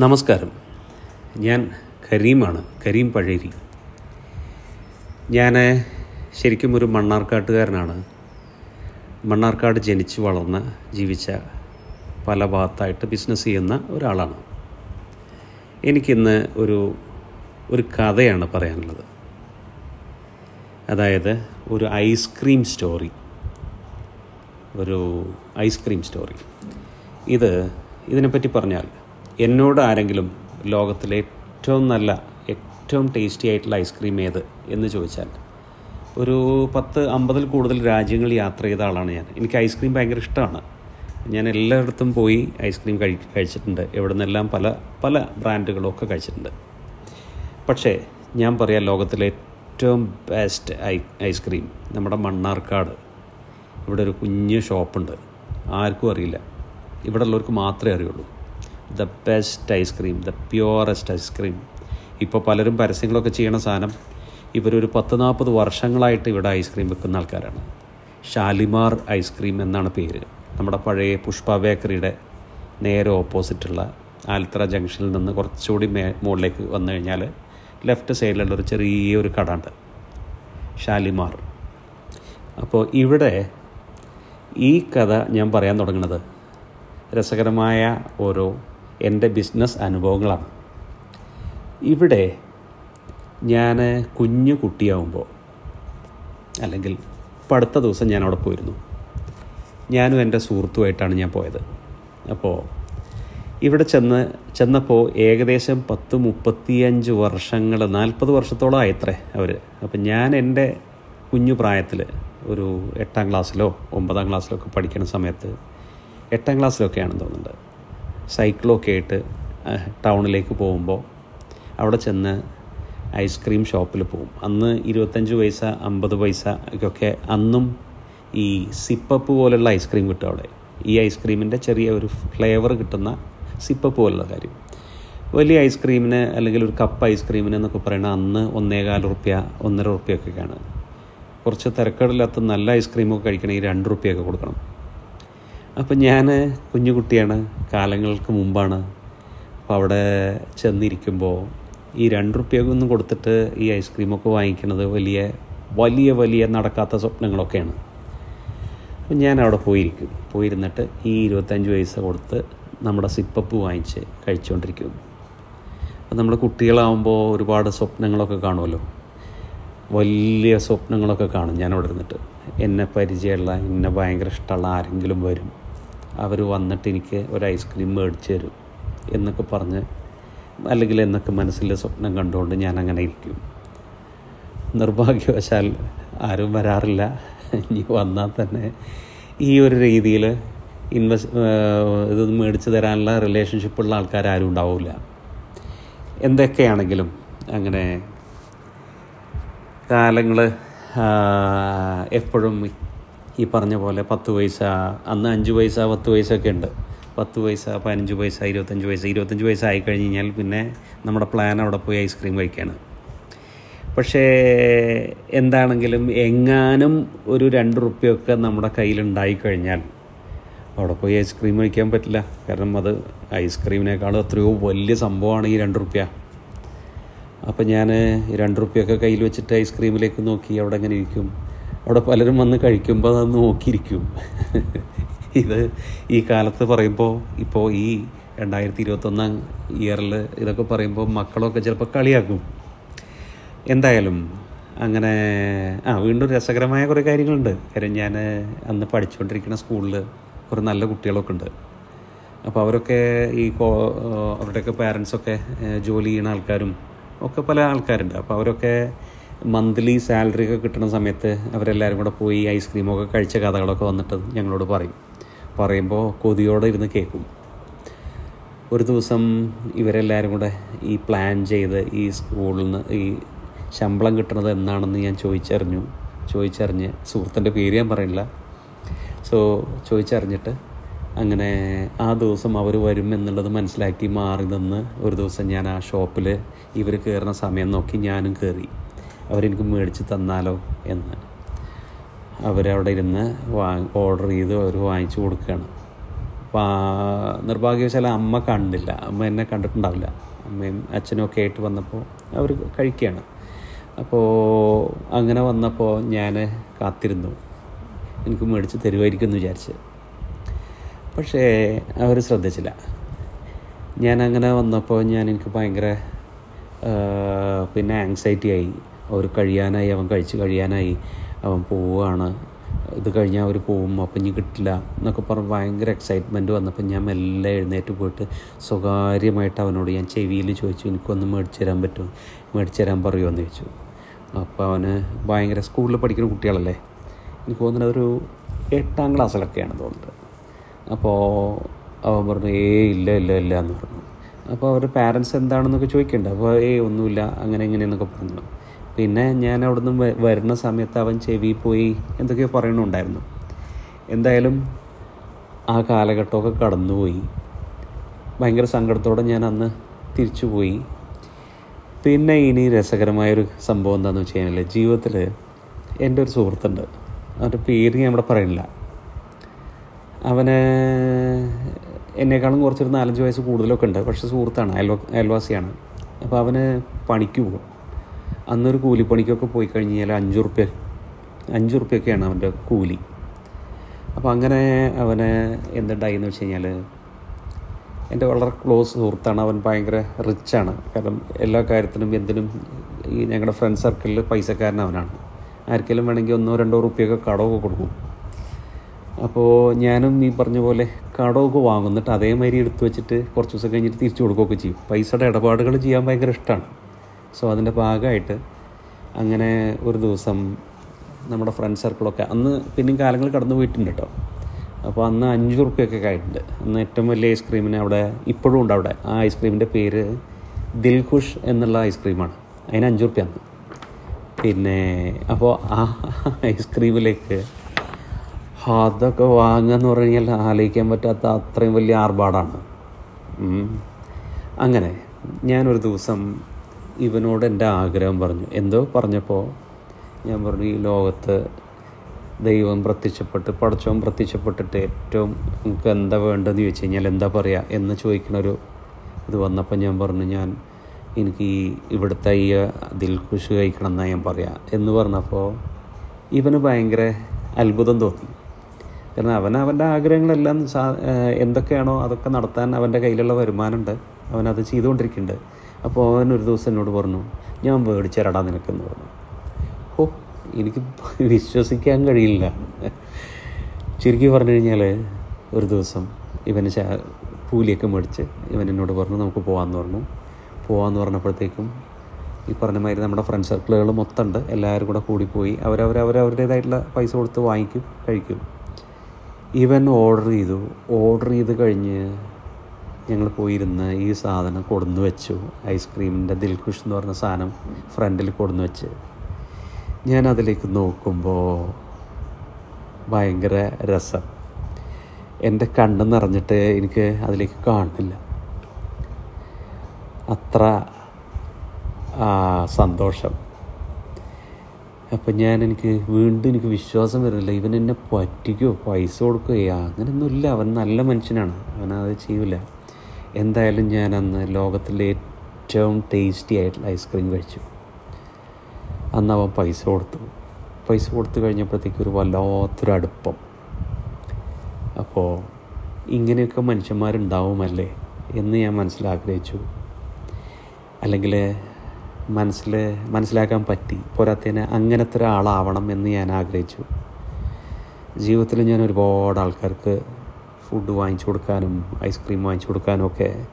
നമസ്കാരം. ഞാൻ കരീമാണ് കരീം പഴേരി. ഞാൻ ശരിക്കും ഒരു മണ്ണാർക്കാട്ടുകാരനാണ്. മണ്ണാർക്കാട് ജനിച്ച് വളർന്ന് ജീവിച്ച പല ഭാഗത്തായിട്ട് ബിസിനസ് ചെയ്യുന്ന ഒരാളാണ്. എനിക്കിന്ന് ഒരു ഒരു കഥയാണ് പറയാനുള്ളത്. അതായത് ഒരു ഐസ്ക്രീം സ്റ്റോറി ഒരു ഐസ്ക്രീം സ്റ്റോറി ഇത് ഇതിനെപ്പറ്റി പറഞ്ഞാൽ എന്നോട് ആരെങ്കിലും ലോകത്തിലെ ഏറ്റവും നല്ല ഏറ്റവും ടേസ്റ്റി ആയിട്ടുള്ള ഐസ്ക്രീം ഏത് എന്ന് ചോദിച്ചാൽ ഒരു പത്ത് അമ്പതിൽ കൂടുതൽ രാജ്യങ്ങൾ യാത്ര ചെയ്ത ആളാണ് ഞാൻ. എനിക്ക് ഐസ്ക്രീം ഭയങ്കര ഇഷ്ടമാണ്. ഞാൻ എല്ലായിടത്തും പോയി ഐസ്ക്രീം കഴി കഴിച്ചിട്ടുണ്ട്. എവിടെ നിന്നെല്ലാം പല പല ബ്രാൻഡുകളൊക്കെ കഴിച്ചിട്ടുണ്ട്. പക്ഷേ ഞാൻ പറയാം ലോകത്തിലെ ഏറ്റവും ബെസ്റ്റ് ഐ ഐസ്ക്രീം നമ്മുടെ മണ്ണാർക്കാട്. ഇവിടെ ഒരു കുഞ്ഞ് ഷോപ്പുണ്ട് ആർക്കും അറിയില്ല. ഇവിടെ ഉള്ളവർക്ക് മാത്രമേ അറിയുള്ളൂ. The best ice cream the purest ice cream ഇപ്പോൾ പലരും പരസ്യങ്ങളൊക്കെ ചെയ്യണ സാധനം ഇവരൊരു പത്ത് നാൽപ്പത് വർഷങ്ങളായിട്ട് ഇവിടെ ഐസ്ക്രീം വെക്കുന്ന ആൾക്കാരാണ്. ഷാലിമാർ ഐസ്ക്രീം എന്നാണ് പേര്. നമ്മുടെ പഴയ പുഷ്പ ബേക്കറിയുടെ നേരെ ഓപ്പോസിറ്റുള്ള ആലത്തറ ജംഗ്ഷനിൽ നിന്ന് കുറച്ചുകൂടി മേ മുകളിലേക്ക് വന്നു കഴിഞ്ഞാൽ ലെഫ്റ്റ് സൈഡിലുള്ള ഒരു ചെറിയൊരു കട ഉണ്ട് ഷാലിമാർ. അപ്പോൾ ഇവിടെ ഈ കഥ ഞാൻ പറയാൻ തുടങ്ങുന്നത് രസകരമായ ഓരോ എന്റെ ബിസിനസ് അനുഭവങ്ങളാണ്. ഇവിടെ ഞാൻ കുഞ്ഞു കുട്ടിയാവുമ്പോൾ അല്ലെങ്കിൽ അടുത്ത ദിവസം ഞാൻ അവിടെ പോയിരുന്നു. ഞാനും എന്റെ സുഹൃത്തുമായിട്ടാണ് ഞാൻ പോയത്. അപ്പോൾ ഇവിടെ ചെന്ന് ചെന്നപ്പോൾ ഏകദേശം പത്ത് മുപ്പത്തിയഞ്ച് വർഷങ്ങൾ നാൽപ്പത് വർഷത്തോളം ആയത്രേ അവർ അപ്പം ഞാൻ എന്റെ കുഞ്ഞു പ്രായത്തിൽ ഒരു എട്ടാം ക്ലാസ്സിലോ ഒമ്പതാം ക്ലാസ്സിലോ ഒക്കെ പഠിക്കുന്ന സമയത്ത് എട്ടാം ക്ലാസ്സിലൊക്കെയാണെന്ന് തോന്നുന്നുണ്ട്. സൈക്കിളൊക്കെ ആയിട്ട് ടൗണിലേക്ക് പോകുമ്പോൾ അവിടെ ചെന്ന് ഐസ്ക്രീം ഷോപ്പിൽ പോകും. അന്ന് ഇരുപത്തഞ്ച് പൈസ അമ്പത് പൈസ ഒക്കെ അന്നും ഈ സിപ്പപ്പ് പോലുള്ള ഐസ്ക്രീം കിട്ടും അവിടെ. ഈ ഐസ്ക്രീമിന്റെ ചെറിയ ഒരു ഫ്ലേവർ കിട്ടുന്ന സിപ്പപ്പ് പോലുള്ള കാര്യം. വലിയ ഐസ്ക്രീമിന് അല്ലെങ്കിൽ ഒരു കപ്പ് ഐസ്ക്രീമിന് എന്നൊക്കെ പറയുന്നത് അന്ന് ഒന്നേകാൽ റുപ്യ ഒന്നര റുപ്യൊക്കെയാണ് കുറച്ച് തിരക്കേടില്ലാത്ത നല്ല ഐസ്ക്രീമൊക്കെ കഴിക്കണമെങ്കിൽ രണ്ട് റുപ്യൊക്കെ കൊടുക്കണം. അപ്പം ഞാൻ കുഞ്ഞു കുട്ടിയാണ് കാലങ്ങൾക്ക് മുമ്പാണ്. അപ്പോൾ അവിടെ ചെന്നിരിക്കുമ്പോൾ ഈ രണ്ട് റുപ്യൊന്നും കൊടുത്തിട്ട് ഈ ഐസ്ക്രീമൊക്കെ വാങ്ങിക്കുന്നത് വലിയ വലിയ വലിയ നടക്കാത്ത സ്വപ്നങ്ങളൊക്കെയാണ്. അപ്പം ഞാൻ അവിടെ പോയിരിക്കും. പോയിരുന്നിട്ട് ഈ ഇരുപത്തഞ്ച് പൈസ കൊടുത്ത് നമ്മുടെ സിപ്പപ്പ് വാങ്ങിച്ച് കഴിച്ചുകൊണ്ടിരിക്കും അപ്പം നമ്മൾ കുട്ടികളാവുമ്പോൾ ഒരുപാട് സ്വപ്നങ്ങളൊക്കെ കാണുമല്ലോ. വലിയ സ്വപ്നങ്ങളൊക്കെ കാണും ഞാൻ അവിടെ ഇരുന്നിട്ട് എന്നെ പരിചയമുള്ള എന്നെ ഭയങ്കര ഇഷ്ടമുള്ള ആരെങ്കിലും വരും. അവർ വന്നിട്ട് എനിക്ക് ഒരു ഐസ്ക്രീം മേടിച്ചു തരും എന്നൊക്കെ പറഞ്ഞ് അല്ലെങ്കിൽ എന്നൊക്കെ മനസ്സിൽ സ്വപ്നം കണ്ടുകൊണ്ട് ഞാൻ അങ്ങനെ ഇരിക്കും. നിർഭാഗ്യവശാൽ ആരും വരാറില്ല. ഇനി വന്നാൽ തന്നെ ഈ ഒരു രീതിയിൽ ഇൻവെസ്റ്റ് ഇത് മേടിച്ച് തരാനുള്ള റിലേഷൻഷിപ്പുള്ള ആൾക്കാർ ആരും ഉണ്ടാവില്ല. എന്തൊക്കെയാണെങ്കിലും അങ്ങനെ കാലങ്ങൾ എപ്പോഴും ഈ പറഞ്ഞ പോലെ പത്ത് പൈസ അന്ന് അഞ്ച് പൈസ പത്ത് പൈസ ഒക്കെ ഉണ്ട്. പത്ത് പൈസ പതിനഞ്ച് പൈസ ഇരുപത്തഞ്ച് പൈസ. ഇരുപത്തഞ്ച് പൈസ ആയി കഴിഞ്ഞ് കഴിഞ്ഞാൽ പിന്നെ നമ്മുടെ പ്ലാൻ അവിടെ പോയി ഐസ്ക്രീം കഴിക്കുകയാണ് പക്ഷേ എന്താണെങ്കിലും എങ്ങാനും ഒരു രണ്ട് റുപ്യൊക്കെ നമ്മുടെ കയ്യിലുണ്ടായി കഴിഞ്ഞാൽ അവിടെ പോയി ഐസ്ക്രീം കഴിക്കാൻ പറ്റില്ല. കാരണം അത് ഐസ്ക്രീമിനേക്കാളും എത്രയോ വലിയ സംഭവമാണ് ഈ രണ്ട് റുപ്യ. അപ്പം ഞാൻ രണ്ട് റുപ്യൊക്കെ കയ്യിൽ വെച്ചിട്ട് ഐസ്ക്രീമിലേക്ക് നോക്കി അവിടെ എങ്ങനെ ഇരിക്കും? അവിടെ പലരും വന്ന് കഴിക്കുമ്പോൾ അത് നോക്കിയിരിക്കും. ഇത് ഈ കാലത്ത് പറയുമ്പോൾ ഇപ്പോൾ ഈ രണ്ടായിരത്തി ഇരുപത്തൊന്നാം ഇയറിൽ ഇതൊക്കെ പറയുമ്പോൾ മക്കളൊക്കെ ചിലപ്പോൾ കളിയാക്കും. എന്തായാലും അങ്ങനെ ആ വീണ്ടും രസകരമായ കുറേ കാര്യങ്ങളുണ്ട്. കാര്യം ഞാൻ അന്ന് പഠിച്ചുകൊണ്ടിരിക്കുന്ന സ്കൂളിൽ കുറേ നല്ല കുട്ടികളൊക്കെ ഉണ്ട്. അപ്പോൾ അവരൊക്കെ ഈ കോ അവരുടെയൊക്കെ പാരൻസൊക്കെ ജോലി ചെയ്യുന്ന ആൾക്കാരും ഒക്കെ പല ആൾക്കാരുണ്ട്. അപ്പോൾ അവരൊക്കെ മന്ത്ലി സാലറി ഒക്കെ കിട്ടുന്ന സമയത്ത് അവരെല്ലാവരും കൂടെ പോയി ഐസ്ക്രീമൊക്കെ കഴിച്ച കഥകളൊക്കെ വന്നിട്ട് ഞങ്ങളോട് പറയും. പറയുമ്പോൾ കൊതിയോടെ ഇരുന്ന് കേൾക്കും. ഒരു ദിവസം ഇവരെല്ലാവരും കൂടെ ഈ പ്ലാൻ ചെയ്ത് ഈ സ്കൂളിൽ നിന്ന് ഈ ശമ്പളം കിട്ടുന്നത് എന്നാണെന്ന് ഞാൻ ചോദിച്ചറിഞ്ഞു. ചോദിച്ചറിഞ്ഞ് സുഹൃത്തിന്റെ പേര് ഞാൻ പറയില്ല. സോ ചോദിച്ചറിഞ്ഞിട്ട് അങ്ങനെ ആ ദിവസം അവർ വരും എന്നുള്ളത് മനസ്സിലാക്കി മാറി നിന്ന് ഒരു ദിവസം ഞാൻ ആ ഷോപ്പിൽ ഇവർ കയറുന്ന സമയം നോക്കി ഞാനും കയറി അവരെനിക്ക് മേടിച്ച് തന്നാലോ എന്ന്. അവരവിടെ ഇരുന്ന് വാ ഓർഡർ ചെയ്ത് അവർ വാങ്ങിച്ചു കൊടുക്കുകയാണ് നിർഭാഗ്യവശാൽ അമ്മ കണ്ടില്ല. അമ്മ എന്നെ കണ്ടിട്ടുണ്ടാവില്ല. അമ്മയും അച്ഛനും ഒക്കെ ആയിട്ട് വന്നപ്പോൾ അവർ കഴിക്കുകയാണ് അപ്പോൾ അങ്ങനെ വന്നപ്പോൾ ഞാൻ കാത്തിരുന്നു. എനിക്ക് മേടിച്ച് തരുമായിരിക്കും എന്ന് വിചാരിച്ച്. പക്ഷേ അവർ ശ്രദ്ധിച്ചില്ല. ഞാൻ അങ്ങനെ വന്നപ്പോൾ ഞാൻ എനിക്ക് ഭയങ്കര പിന്നെ ആങ്സൈറ്റി ആയി. അവർ കഴിയാനായി അവൻ കഴിച്ച് കഴിയാനായി അവൻ പോവുകയാണ്. ഇത് കഴിഞ്ഞാൽ അവർ പോവും അപ്പം ഇനി കിട്ടില്ല എന്നൊക്കെ പറഞ്ഞ് ഭയങ്കര എക്സൈറ്റ്മെന്റ് വന്നപ്പോൾ ഞാൻ മെല്ലെ എഴുന്നേറ്റ് പോയിട്ട് സ്വകാര്യമായിട്ട് അവനോട് ഞാൻ ചെവിയിൽ ചോദിച്ചു എനിക്കൊന്ന് മേടിച്ചു തരാൻ പറ്റുമോ? മേടിച്ചു തരാൻ പറയുമോ എന്ന് ചോദിച്ചു. അപ്പോൾ അവന് ഭയങ്കര സ്കൂളിൽ പഠിക്കുന്ന കുട്ടികളല്ലേ? എനിക്ക് തോന്നുന്നത് ഒരു എട്ടാം ക്ലാസ്സിലൊക്കെയാണ് തോന്നുന്നത്. അപ്പോൾ അവൻ പറഞ്ഞു ഏ ഇല്ല ഇല്ല ഇല്ല എന്ന് പറഞ്ഞു. അപ്പോൾ അവരുടെ പാരൻസ് എന്താണെന്നൊക്കെ ചോദിക്കേണ്ടത് അപ്പോൾ ഏ ഒന്നുമില്ല അങ്ങനെ ഇങ്ങനെയെന്നൊക്കെ പറഞ്ഞു. പിന്നെ ഞാൻ അവിടെ നിന്ന് വരുന്ന സമയത്ത് അവൻ ചെവി പോയി എന്തൊക്കെയോ പറയണുണ്ടായിരുന്നു എന്തായാലും ആ കാലഘട്ടമൊക്കെ കടന്നുപോയി. ഭയങ്കര സങ്കടത്തോടെ ഞാൻ അന്ന് തിരിച്ചു പോയി പിന്നെ ഇനി രസകരമായൊരു സംഭവം എന്താണെന്ന് വെച്ച് കഴിഞ്ഞാൽ ജീവിതത്തിൽ എന്റെ ഒരു സുഹൃത്തുണ്ട്. അവന്റെ പേര് ഞാൻ ഇവിടെ പറയുന്നില്ല. അവന് എന്നെക്കാളും കുറച്ചൊരു നാലഞ്ച് വയസ്സ് കൂടുതലൊക്കെ ഉണ്ട്. പക്ഷെ സുഹൃത്താണ് അയൽവാ അയൽവാസിയാണ്. അപ്പോൾ അവന് പണിക്ക് പോകും അന്നൊരു കൂലിപ്പണിക്കൊക്കെ പോയി കഴിഞ്ഞ് കഴിഞ്ഞാൽ അഞ്ച് റുപ്യ അഞ്ച് റുപ്യൊക്കെയാണ് അവന്റെ കൂലി. അപ്പോൾ അങ്ങനെ അവന് എന്തുണ്ടായി എന്ന് വെച്ച് കഴിഞ്ഞാൽ എന്റെ വളരെ ക്ലോസ് സുഹൃത്താണ്. അവൻ ഭയങ്കര റിച്ചാണ് കാരണം എല്ലാ കാര്യത്തിനും എന്തിനും ഈ ഞങ്ങളുടെ ഫ്രണ്ട് സർക്കിളിൽ പൈസക്കാരൻ അവനാണ്. ആർക്കെങ്കിലും വേണമെങ്കിൽ ഒന്നോ രണ്ടോ റുപ്യൊക്കെ കടമൊക്കെ കൊടുക്കും. അപ്പോൾ ഞാനും ഈ പറഞ്ഞ പോലെ കടമൊക്കെ വാങ്ങുന്നിട്ട് അതേമാതിരി എടുത്തു വെച്ചിട്ട് കുറച്ച് ദിവസം കഴിഞ്ഞിട്ട് തിരിച്ചു കൊടുക്കുകയൊക്കെ ചെയ്യും. പൈസയുടെ ഇടപാടുകൾ ചെയ്യാൻ ഭയങ്കര ഇഷ്ടമാണ് സോ അതിന്റെ ഭാഗമായിട്ട് അങ്ങനെ ഒരു ദിവസം നമ്മുടെ ഫ്രണ്ട് സർക്കിളൊക്കെ അന്ന് പിന്നെയും കാലങ്ങൾ കടന്നു പോയിട്ടുണ്ട് കേട്ടോ അപ്പോൾ അന്ന് അഞ്ച് റുപ്യൊക്കെ ആയിട്ടുണ്ട്. അന്ന് ഏറ്റവും വലിയ ഐസ്ക്രീമിന് അവിടെ ഇപ്പോഴും ഉണ്ട് അവിടെ. ആ ഐസ്ക്രീമിന്റെ പേര് ദിൽഖുഷ് എന്നുള്ള ഐസ്ക്രീമാണ് അതിന് അഞ്ച് അന്ന്. പിന്നെ അപ്പോൾ ആ ഐസ്ക്രീമിലേക്ക് അതൊക്കെ വാങ്ങുക എന്ന് പറഞ്ഞു കഴിഞ്ഞാൽ ആലോചിക്കാൻ പറ്റാത്ത അത്രയും വലിയ ആർഭാടാണ്. അങ്ങനെ ഞാനൊരു ദിവസം ഇവനോട് എന്റെ ആഗ്രഹം പറഞ്ഞു. എന്തോ പറഞ്ഞപ്പോൾ ഞാൻ പറഞ്ഞു ഈ ലോകത്ത് ദൈവം പ്രത്യക്ഷപ്പെട്ട് പടച്ചവൻ പ്രത്യക്ഷപ്പെട്ടിട്ട് ഏറ്റവും നമുക്ക് എന്താ വേണ്ടതെന്ന് ചോദിച്ചു കഴിഞ്ഞാൽ എന്താ പറയുക എന്ന് ചോദിക്കണൊരു ഇത് വന്നപ്പോൾ ഞാൻ പറഞ്ഞു ഞാൻ എനിക്ക് ഈ ഇവിടുത്തെ ഈ ദിൽഖുഷ് കഴിക്കണം എന്നാണ് ഞാൻ പറയാം. എന്ന് പറഞ്ഞപ്പോൾ ഇവന് ഭയങ്കര അത്ഭുതം തോന്നി. കാരണം അവൻ അവന്റെ ആഗ്രഹങ്ങളെല്ലാം സാ എന്തൊക്കെയാണോ അതൊക്കെ നടത്താൻ അവന്റെ കയ്യിലുള്ള വരുമാനമുണ്ട്. അവനത് ചെയ്തുകൊണ്ടിരിക്കുന്നുണ്ട്. അപ്പോൾ അവൻ ഒരു ദിവസം എന്നോട് പറഞ്ഞു ഞാൻ മേടിച്ചരടാ നിനക്കെന്ന് പറഞ്ഞു. ഓ എനിക്ക് വിശ്വസിക്കാൻ കഴിയില്ല. ശരിക്കും പറഞ്ഞു കഴിഞ്ഞാൽ ഒരു ദിവസം ഇവന് കൂലിയൊക്കെ മേടിച്ച് ഇവൻ എന്നോട് പറഞ്ഞു നമുക്ക് പോകാമെന്ന് പറഞ്ഞു. പോകാമെന്ന് പറഞ്ഞപ്പോഴത്തേക്കും ഈ പറഞ്ഞ മാതിരി നമ്മുടെ ഫ്രണ്ട് സർക്കിളുകൾ മൊത്തം ഉണ്ട് എല്ലാവരും കൂടെ കൂടിപ്പോയി. അവരവർ അവരവരുടേതായിട്ടുള്ള പൈസ കൊടുത്ത് വാങ്ങിക്കും കഴിക്കും. ഇവൻ ഓർഡർ ചെയ്തു. ഓർഡർ ചെയ്ത് കഴിഞ്ഞ് ഞങ്ങൾ പോയിരുന്ന് ഈ സാധനം കൊടുന്നു വെച്ചു. ഐസ്ക്രീമിന്റെ ദിൽഖുഷ് എന്ന് പറഞ്ഞ സാധനം ഫ്രണ്ടിൽ കൊടുന്നു വെച്ച്. ഞാൻ അതിലേക്ക് നോക്കുമ്പോൾ ഭയങ്കര രസം. എന്റെ കണ്ണ് നിറഞ്ഞിട്ട് എനിക്ക് അതിലേക്ക് കാണുന്നില്ല. അത്ര സന്തോഷം. അപ്പം ഞാൻ എനിക്ക് വീണ്ടും എനിക്ക് വിശ്വാസം വരുന്നില്ല. ഇവൻ എന്നെ പറ്റിക്കോ? പൈസ കൊടുക്കുകയോ അങ്ങനെയൊന്നുമില്ല അവൻ നല്ല മനുഷ്യനാണ്. അവൻ അത് ചെയ്യില്ല എന്തായാലും ഞാൻ അന്ന് ലോകത്തിലെ ഏറ്റവും ടേസ്റ്റി ആയിട്ടുള്ള ഐസ്ക്രീം കഴിച്ചു. അന്ന് അവൻ പൈസ കൊടുത്തു. പൈസ കൊടുത്തു കഴിഞ്ഞപ്പോഴത്തേക്ക് ഒരു വല്ലാത്തൊരു അടുപ്പം. അപ്പോൾ ഇങ്ങനെയൊക്കെ മനുഷ്യന്മാരുണ്ടാവുമല്ലേ എന്ന് ഞാൻ മനസ്സിലാഗ്രഹിച്ചു. അല്ലെങ്കിൽ മനസ്സിൽ മനസ്സിലാക്കാൻ പറ്റി. പോരാത്തതിന് അങ്ങനത്തെ ഒരാളാവണം എന്ന് ഞാൻ ആഗ്രഹിച്ചു. ജീവിതത്തിൽ ഞാൻ ഒരുപാട് ആൾക്കാർക്ക് ഫുഡ് വാങ്ങിച്ചു കൊടുക്കാനും ഐസ്ക്രീം വാങ്ങിച്ചു കൊടുക്കാനും ഒക്കെ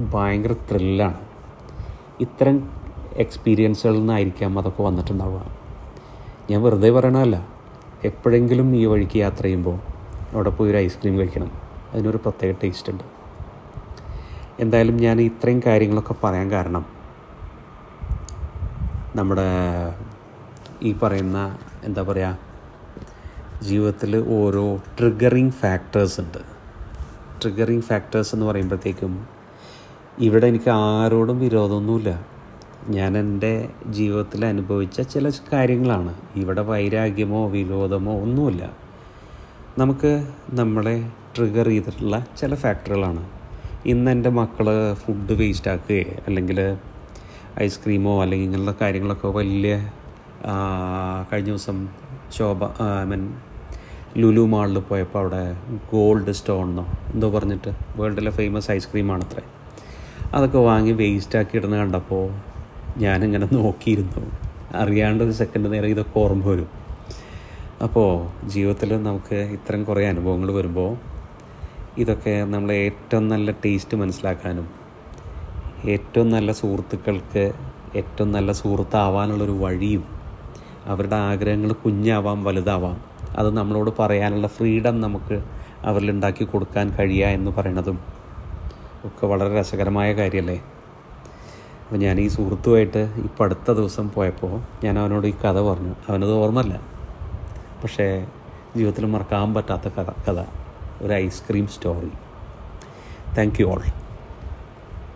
ഭയങ്കര ത്രില്ലാണ് ഇത്തരം എക്സ്പീരിയൻസുകളിൽ നിന്നായിരിക്കാം അതൊക്കെ വന്നിട്ടുണ്ടാവുക. ഞാൻ വെറുതെ പറയണമല്ല എപ്പോഴെങ്കിലും ഈ വഴിക്ക് യാത്ര ചെയ്യുമ്പോൾ അവിടെ പോയി ഒരു ഐസ്ക്രീം കഴിക്കണം. അതിനൊരു പ്രത്യേക ടേസ്റ്റ് ഉണ്ട്. എന്തായാലും ഞാൻ ഇത്രയും കാര്യങ്ങളൊക്കെ പറയാൻ കാരണം നമ്മുടെ ഈ പറയുന്ന എന്താ പറയുക ജീവിതത്തിൽ ഓരോ ട്രിഗറിങ് ഫാക്ടേഴ്സ് ഉണ്ട്. ട്രിഗറിങ് ഫാക്ടേഴ്സ് എന്ന് പറയുമ്പോഴത്തേക്കും ഇവിടെ എനിക്ക് ആരോടും വിരോധമൊന്നുമില്ല. ഞാൻ എന്റെ ജീവിതത്തിൽ അനുഭവിച്ച ചില കാര്യങ്ങളാണ്. ഇവിടെ വൈരാഗ്യമോ വിരോധമോ ഒന്നുമില്ല. നമുക്ക് നമ്മളെ ട്രിഗർ ചെയ്തിട്ടുള്ള ചില ഫാക്ടറികളാണ് ഇന്ന് എന്റെ മക്കൾ ഫുഡ് വേസ്റ്റ് ആക്കുകയോ അല്ലെങ്കിൽ ഐസ്ക്രീമോ അല്ലെങ്കിൽ ഇങ്ങനെയുള്ള കാര്യങ്ങളൊക്കെ വലിയ കഴിഞ്ഞ ദിവസം ശോഭ ഐ മീൻ ലുലു മാളിൽ പോയപ്പോൾ അവിടെ ഗോൾഡ് സ്റ്റോണെന്നോ എന്തോ പറഞ്ഞിട്ട് വേൾഡിലെ ഫേമസ് ഐസ്ക്രീമാണ് അത്രേ അതൊക്കെ വാങ്ങി വേസ്റ്റാക്കി ഇടുന്ന കണ്ടപ്പോൾ ഞാനിങ്ങനെ നോക്കിയിരുന്നു. അറിയാണ്ട് ഒരു സെക്കൻഡ് നേരം ഇതൊക്കെ ഓർമ്മ വരും. അപ്പോൾ ജീവിതത്തിൽ നമുക്ക് ഇത്തരം കുറേ അനുഭവങ്ങൾ വരുമ്പോൾ ഇതൊക്കെ നമ്മളെ ഏറ്റവും നല്ല ടേസ്റ്റ് മനസ്സിലാക്കാനും ഏറ്റവും നല്ല സുഹൃത്തുക്കൾക്ക് ഏറ്റവും നല്ല സുഹൃത്താവാനുള്ളൊരു വഴിയും അവരുടെ ആഗ്രഹങ്ങൾ കുഞ്ഞാവാം വലുതാവാം അത് നമ്മളോട് പറയാനുള്ള ഫ്രീഡം നമുക്ക് അവരിൽ ഉണ്ടാക്കി കൊടുക്കാൻ കഴിയുക എന്ന് പറയുന്നതും ഒക്കെ വളരെ രസകരമായ കാര്യമല്ലേ അപ്പോൾ ഞാൻ ഈ സുഹൃത്തുമായിട്ട് ഇപ്പോൾ അടുത്ത ദിവസം പോയപ്പോൾ ഞാൻ അവനോട് ഈ കഥ പറഞ്ഞു. അവനത് ഓർമ്മല്ല പക്ഷേ ജീവിതത്തിൽ മറക്കാൻ പറ്റാത്ത കഥ കഥ. ഒരു ice cream story. Thank you all